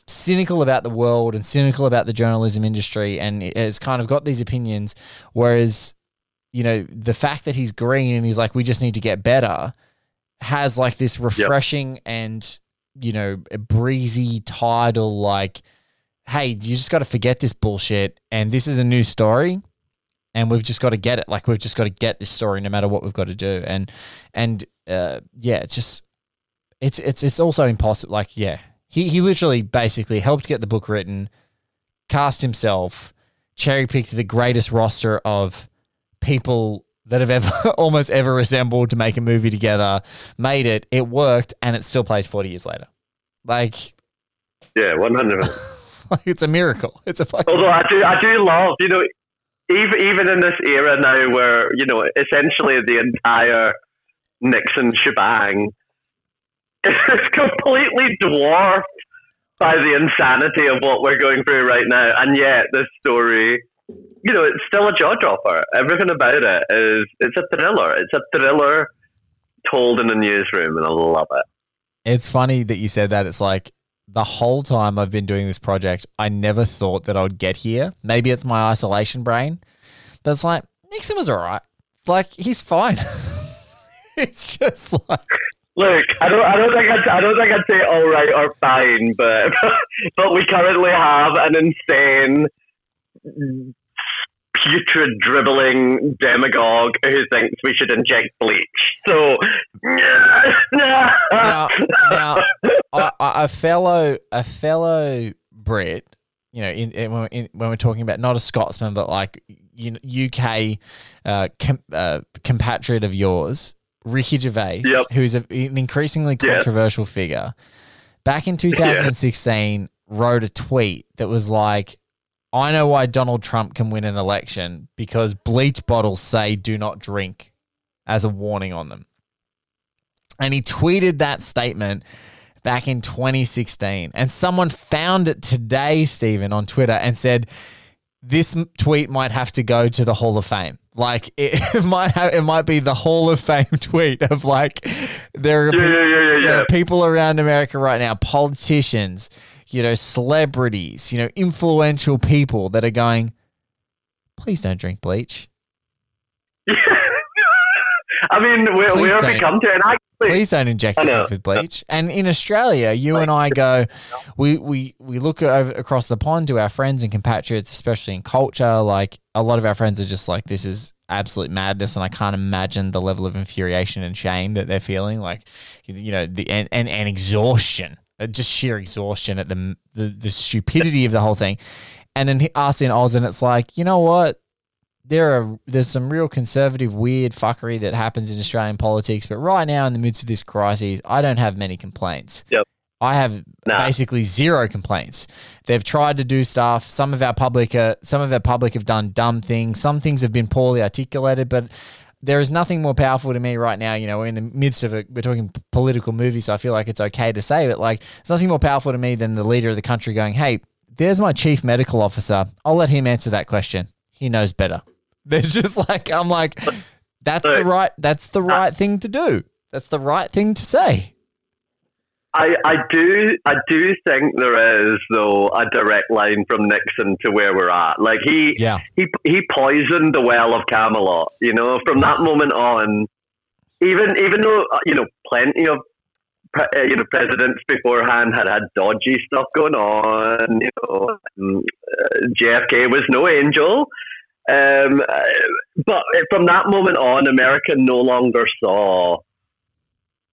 cynical about the world and cynical about the journalism industry and has kind of got these opinions whereas you know the fact that he's green and he's like we just need to get better has like this refreshing and you know a breezy tidal like hey you just got to forget this bullshit and this is a new story and we've just got to get it. Like we've just got to get this story no matter what we've got to do. And and uh, yeah it's just it's it's it's also impossible like yeah. He he literally basically helped get the book written cast himself cherry picked the greatest roster of people that have ever almost ever assembled to make a movie together, made it, it worked, and it still plays 40 years later. Like, Yeah, one hundred. like it's a miracle. It's a fucking Although I do, I do love, you know, even even in this era now, where you know, essentially the entire Nixon shebang is completely dwarfed by the insanity of what we're going through right now, and yet this story you know, it's still a jaw dropper. Everything about it is it's a thriller. It's a thriller told in a newsroom, and I love it. It's funny that you said that. It's like the whole time I've been doing this project, I never thought that I would get here. Maybe it's my isolation brain, but it's like Nixon was all right. Like he's fine. it's just like Look, I don't, I don't think I'd, I don't think I'd say all right or fine, but but we currently have an insane, putrid, dribbling demagogue who thinks we should inject bleach. So, now, now a, a fellow a fellow Brit, you know, in, in, in, when we're talking about not a Scotsman, but like UK uh, com, uh, compatriot of yours, Ricky Gervais, Yep. who's a, an increasingly Yeah. controversial figure, back in 2016 wrote a tweet that was like, I know why Donald Trump can win an election because bleach bottles say do not drink as a warning on them. And he tweeted that statement back in 2016. And someone found it today, Stephen, on Twitter and said, this tweet might have to go to the Hall of Fame. Like it, it might have, it might be the Hall of Fame tweet of like there are yeah, yeah, yeah, yeah, there are people around America right now, politicians, you know, celebrities, you know, influential people that are going, please don't drink bleach. I mean, where, Please where have say we come to? And actually, Please don't inject yourself with bleach. And in Australia, you and I go, we we we look over across the pond to our friends and compatriots, especially in culture. Like a lot of our friends are just like, this is absolute madness, and I can't imagine the level of infuriation and shame that they're feeling. Like, you know, the and and, and exhaustion, just sheer exhaustion at the the, the stupidity of the whole thing. And then us in Oz, and it's like, you know what? there are there's some real conservative weird fuckery that happens in Australian politics, but right now in the midst of this crisis, I don't have many complaints. Yep. I have Nah. basically zero complaints. They've tried to do stuff. Some of our public, uh, some of our public have done dumb things. Some things have been poorly articulated, but there is nothing more powerful to me right now. You know, we're in the midst of a, we're talking political movie, so I feel like it's okay to say it. Like, there's nothing more powerful to me than the leader of the country going, "Hey, there's my chief medical officer. I'll let him answer that question. He knows better." There's just like I'm like, that's the right, that's the right thing to do. That's the right thing to say. I, I do I do think there is though a direct line from Nixon to where we're at. Like he Yeah. he he poisoned the well of Camelot. You know, from that moment on, even even though uh, you know plenty of uh, you know presidents beforehand had had dodgy stuff going on. You know, um, uh, JFK was no angel. Um, but from that moment on, America no longer saw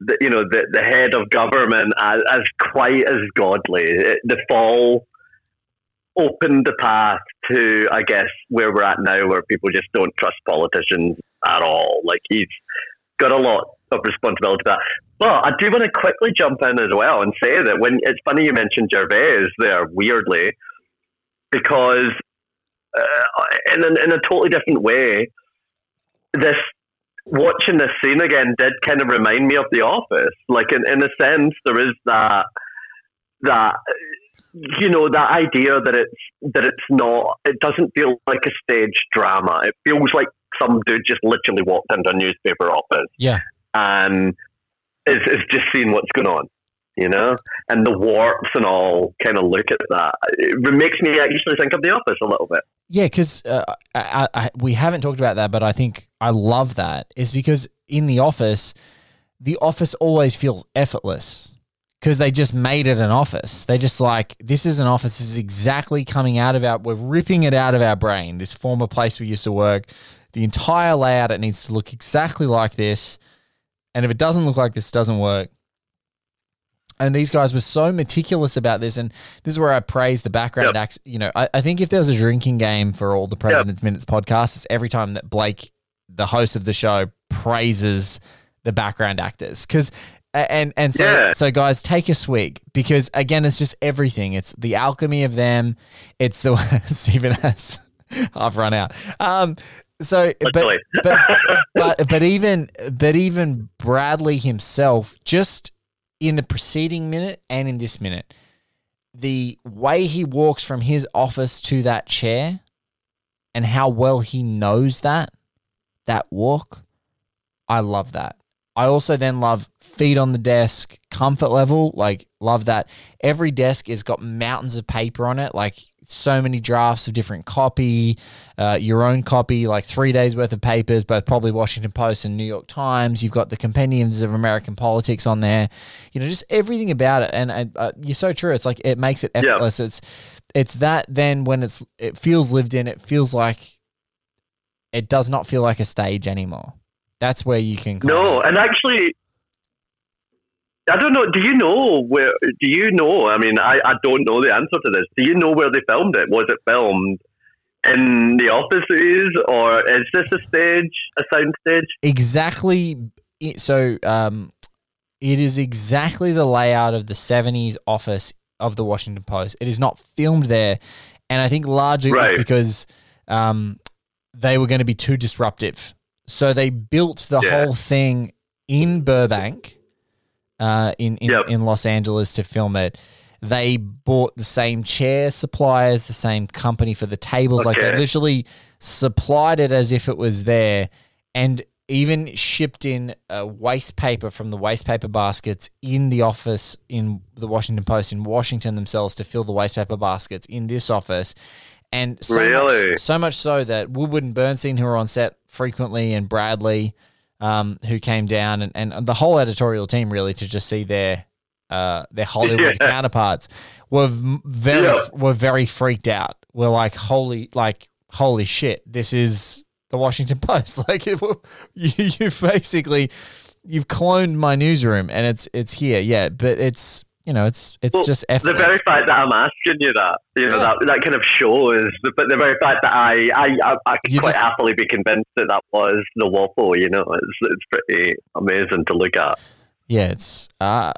the, you know the, the head of government as, as quite as godly. It, the fall opened the path to, I guess, where we're at now, where people just don't trust politicians at all. Like he's got a lot of responsibility for that. But I do want to quickly jump in as well and say that when it's funny you mentioned Gervais there weirdly because uh, in, in a totally different way, this watching this scene again did kind of remind me of The Office. Like in, in a sense, there is that that you know that idea that it's that it's not. It doesn't feel like a stage drama. It feels like some dude just literally walked into a newspaper office Yeah. and is, is just seeing what's going on. You know, and the warps and all kind of look at that. It makes me actually think of The Office a little bit. Yeah, because uh, I, I, we haven't talked about that, but I think I love that is because in the office, the office always feels effortless because they just made it an office. They just like this is an office. This is exactly coming out of our. We're ripping it out of our brain. This former place we used to work. The entire layout it needs to look exactly like this, and if it doesn't look like this, doesn't work. And these guys were so meticulous about this, and this is where I praise the background Yep. acts. You know, I, I think if there was a drinking game for all the President's Minutes podcasts, it's every time that Blake, the host of the show, praises the background actors. Because and and so Yeah. so guys, take a swig because again, it's just everything. It's the alchemy of them. It's the Stephen has. I've run out. Um. So, but, but but but even but even Bradlee himself, just in the preceding minute and in this minute, the way he walks from his office to that chair, and how well he knows that that walk. I love that. I also then love feet on the desk, comfort level. Like, love that. Every desk has got mountains of paper on it, like so many drafts of different copy, uh, your own copy, like three days worth of papers, both probably Washington Post and New York Times. You've got the compendiums of American politics on there. You know, just everything about it. And uh, you're so true. It's like it makes it effortless. Yeah. It's it's that then when it's it feels lived in. It feels like it does not feel like a stage anymore. That's where you can. No, and actually, I don't know. Do you know where? Do you know? I mean, I, I don't know the answer to this. Do you know where they filmed it? Was it filmed in the offices, or is this a stage, a sound stage? Exactly. So, um, it is exactly the layout of the '70s office of the Washington Post. It is not filmed there, and I think largely right. because um, they were going to be too disruptive so they built the yeah. whole thing in Burbank, uh, in in, yep. in Los Angeles to film it. They bought the same chair suppliers, the same company for the tables. Okay. Like they literally supplied it as if it was there, and even shipped in a waste paper from the waste paper baskets in the office in the Washington Post in Washington themselves to fill the waste paper baskets in this office. And so really? much, so much so that Woodward and Bernstein, who were on set frequently, and Bradlee, um, who came down, and, and the whole editorial team really to just see their uh, their Hollywood yeah. counterparts were very yeah. were very freaked out. Were like holy like holy shit, this is the Washington Post. Like you, you basically you've cloned my newsroom, and it's it's here. Yeah, but it's you know, it's it's well, just effortless. the very fact that I'm asking you that, you know, yeah. that that kind of shows. But the very fact that I I I, I could quite just, happily be convinced that that was the waffle. You know, it's it's pretty amazing to look at. Yeah, it's. Uh,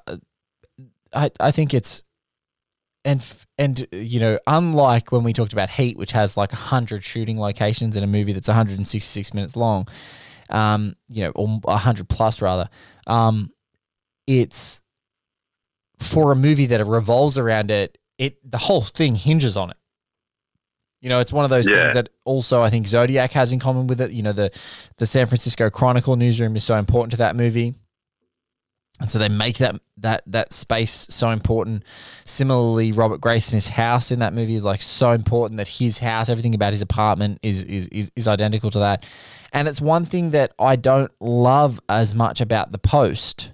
I I think it's. And and you know, unlike when we talked about Heat, which has like hundred shooting locations in a movie that's 166 minutes long, um, you know, or 100 plus rather, um, it's for a movie that revolves around it, it the whole thing hinges on it. You know, it's one of those yeah. things that also I think Zodiac has in common with it. You know, the the San Francisco Chronicle newsroom is so important to that movie. And so they make that that that space so important. Similarly, Robert Graysmith's house in that movie is like so important that his house, everything about his apartment is is is, is identical to that. And it's one thing that I don't love as much about the post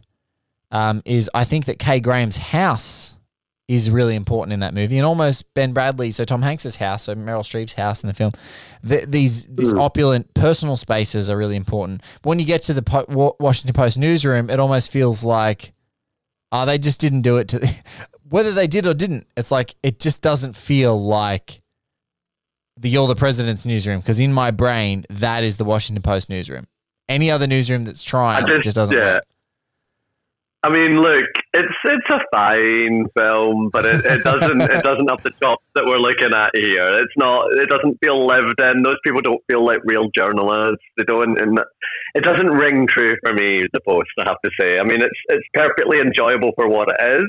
um, is I think that Kay Graham's house is really important in that movie, and almost Ben Bradlee, so Tom Hanks's house, so Meryl Streep's house in the film. The, these these mm. opulent personal spaces are really important. When you get to the po- Washington Post newsroom, it almost feels like, oh, they just didn't do it to. Whether they did or didn't, it's like it just doesn't feel like the You're the President's newsroom because in my brain that is the Washington Post newsroom. Any other newsroom that's trying just, just doesn't yeah. work. I mean, look, it's it's a fine film, but it, it doesn't it doesn't have the chops that we're looking at here. It's not. It doesn't feel lived in. Those people don't feel like real journalists. They don't. And it doesn't ring true for me. The post, I have to say. I mean, it's it's perfectly enjoyable for what it is,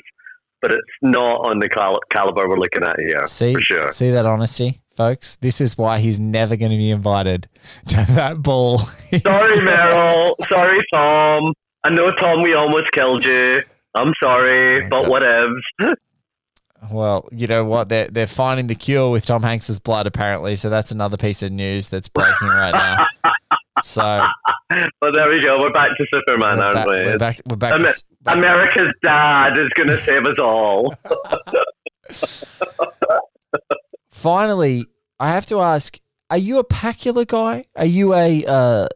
but it's not on the cal- caliber we're looking at here. See, for sure. See that honesty, folks. This is why he's never going to be invited to that ball. Sorry, Meryl. Sorry, Tom. I know, Tom, we almost killed you. I'm sorry, but whatevs. Well, you know what? They're they're finding the cure with Tom Hanks's blood, apparently. So that's another piece of news that's breaking right now. So, well, there we go. We're back to Superman, we're aren't back, we? We're back. We're back, Amer- to, back America's dad is going to save us all. Finally, I have to ask: Are you a Pakula guy? Are you a uh,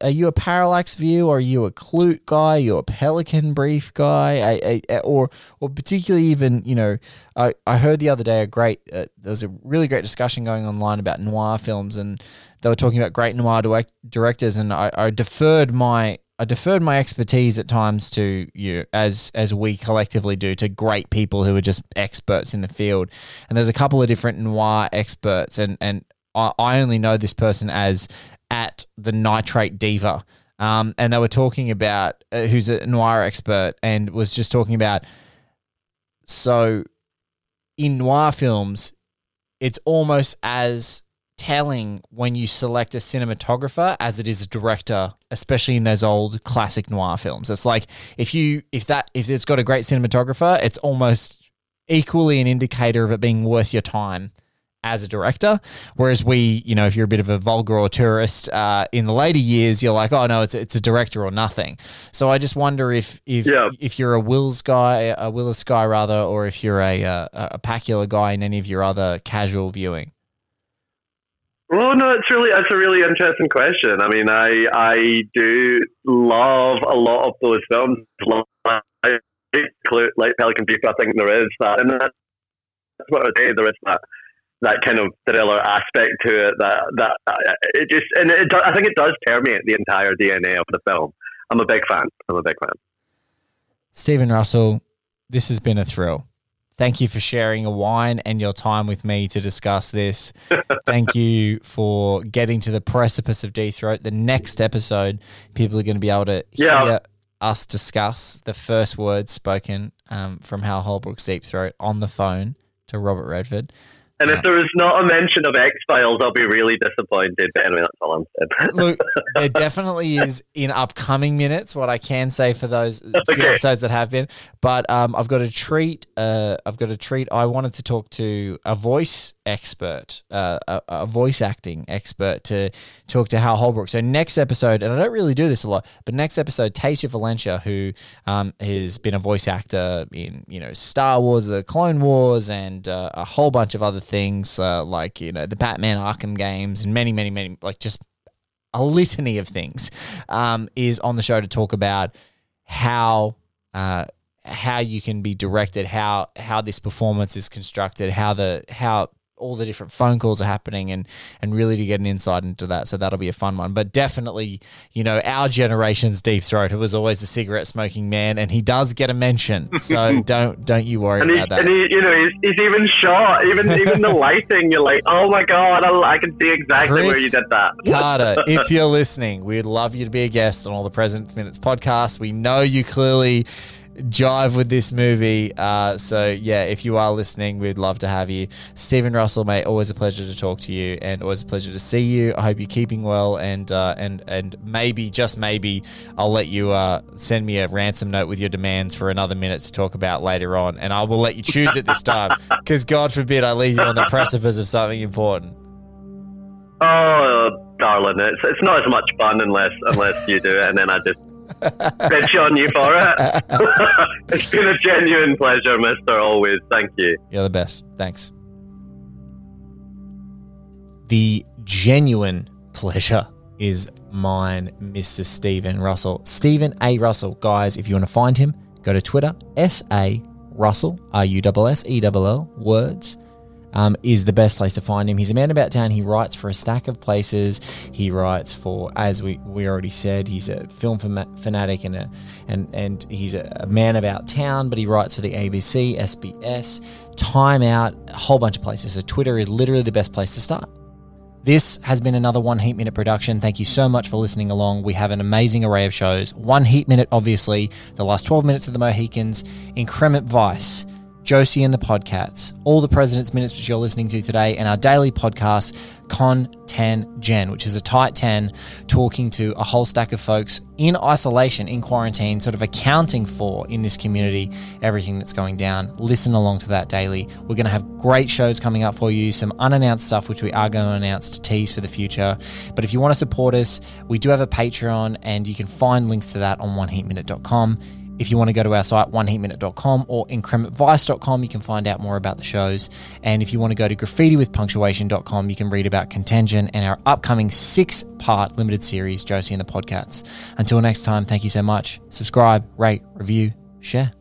are you a parallax view? Are you a Klute guy? Are you a Pelican Brief guy? I, I, or or particularly even you know, I, I heard the other day a great uh, there was a really great discussion going online about noir films, and they were talking about great noir direct, directors, and I, I deferred my I deferred my expertise at times to you as as we collectively do to great people who are just experts in the field. And there's a couple of different noir experts, and and I only know this person as at the nitrate diva. Um, and they were talking about uh, who's a noir expert and was just talking about so in noir films, it's almost as telling when you select a cinematographer as it is a director, especially in those old classic noir films. It's like if you if that if it's got a great cinematographer, it's almost equally an indicator of it being worth your time as a director. Whereas we, you know, if you're a bit of a vulgar auteurist uh, in the later years, you're like, oh no, it's it's a director or nothing. So I just wonder if if Yeah. if you're a Wills guy, a Willis guy rather, or if you're a a, a Pakula guy in any of your other casual viewing. Well, no, it's really it's a really interesting question. I mean, I I do love a lot of those films. Like, Pelican Brief, I think there is that, and that's what I say. There is that that kind of thriller aspect to it. That that uh, it just and it, I think it does permeate the entire DNA of the film. I'm a big fan. I'm a big fan. Stephen Russell, this has been a thrill. Thank you for sharing a wine and your time with me to discuss this. Thank you for getting to the precipice of Deep Throat. The next episode, people are going to be able to Yeah. hear us discuss the first words spoken um, from Hal Holbrook's Deep Throat on the phone to Robert Redford. And Yeah. if there is not a mention of X Files, I'll be really disappointed. But anyway, that's all I'm saying. Look, there definitely is in upcoming minutes. What I can say for those few Okay. episodes that have been, but um, I've got a treat. Uh, I've got a treat. I wanted to talk to a voice expert, uh, a, a voice acting expert, to talk to Hal Holbrook. So next episode, and I don't really do this a lot, but next episode, Tasia Valenza, who um, has been a voice actor in you know Star Wars, the Clone Wars, and uh, a whole bunch of other things uh, like you know the Batman Arkham games and many, many, many like just a litany of things, um, is on the show to talk about how uh, how you can be directed, how how this performance is constructed, how the how all the different phone calls are happening, and and really to get an insight into that. So that'll be a fun one. But definitely, you know, our generation's deep throat who was always a cigarette smoking man, and he does get a mention. So don't don't you worry And, he, about that. and he, you know, he's, he's even shot. Even even the lighting, you're like, oh my god, I, I can see exactly where you Chris did that. Carter, if you're listening, we'd love you to be a guest on all the President's Minutes podcast. We know you clearly jive with this movie. Uh, so, yeah, if you are listening, we'd love to have you. Stephen Russell, mate, always a pleasure to talk to you and always a pleasure to see you. I hope you're keeping well and uh, and and maybe, just maybe, I'll let you uh, send me a ransom note with your demands for another minute to talk about later on. And I will let you choose it this time because, God forbid, I leave you on the precipice of something important. Oh, darling, it's it's not as much fun unless unless you do it, and then I just bitch on you for it. it's been a genuine pleasure, Mister. Always, thank you. You're the best. Thanks. The genuine pleasure is mine, Mr. Stephen Russell. Stephen A. Russell. Guys, if you want to find him, go to Twitter, S A Russell, R U S S E L L, words. Um, is the best place to find him. He's a man about town. He writes for a stack of places. He writes for, as we, we already said, he's a film fan- fanatic and a and and he's a, a man about town. But he writes for the ABC, SBS, Time Out, a whole bunch of places. So Twitter is literally the best place to start. This has been another One Heat Minute production. Thank you so much for listening along. We have an amazing array of shows. One Heat Minute, obviously, the last 12 minutes of the Mohicans, Increment Vice, Josie and the Podcats, all the President's Minutes which you're listening to today, and our daily podcast, Con 10 Gen, which is a tight 10 talking to a whole stack of folks in isolation, in quarantine, sort of accounting for in this community everything that's going down. Listen along to that daily. We're going to have great shows coming up for you, some unannounced stuff which we are going to announce to tease for the future. But if you want to support us, we do have a Patreon, and you can find links to that on oneheatminute.com. If you want to go to our site, oneheatminute.com or incrementvice.com, you can find out more about the shows. And if you want to go to graffitiwithpunctuation.com, you can read about Contention and our upcoming six part limited series, Josie and the Podcats. Until next time, thank you so much. Subscribe, rate, review, share.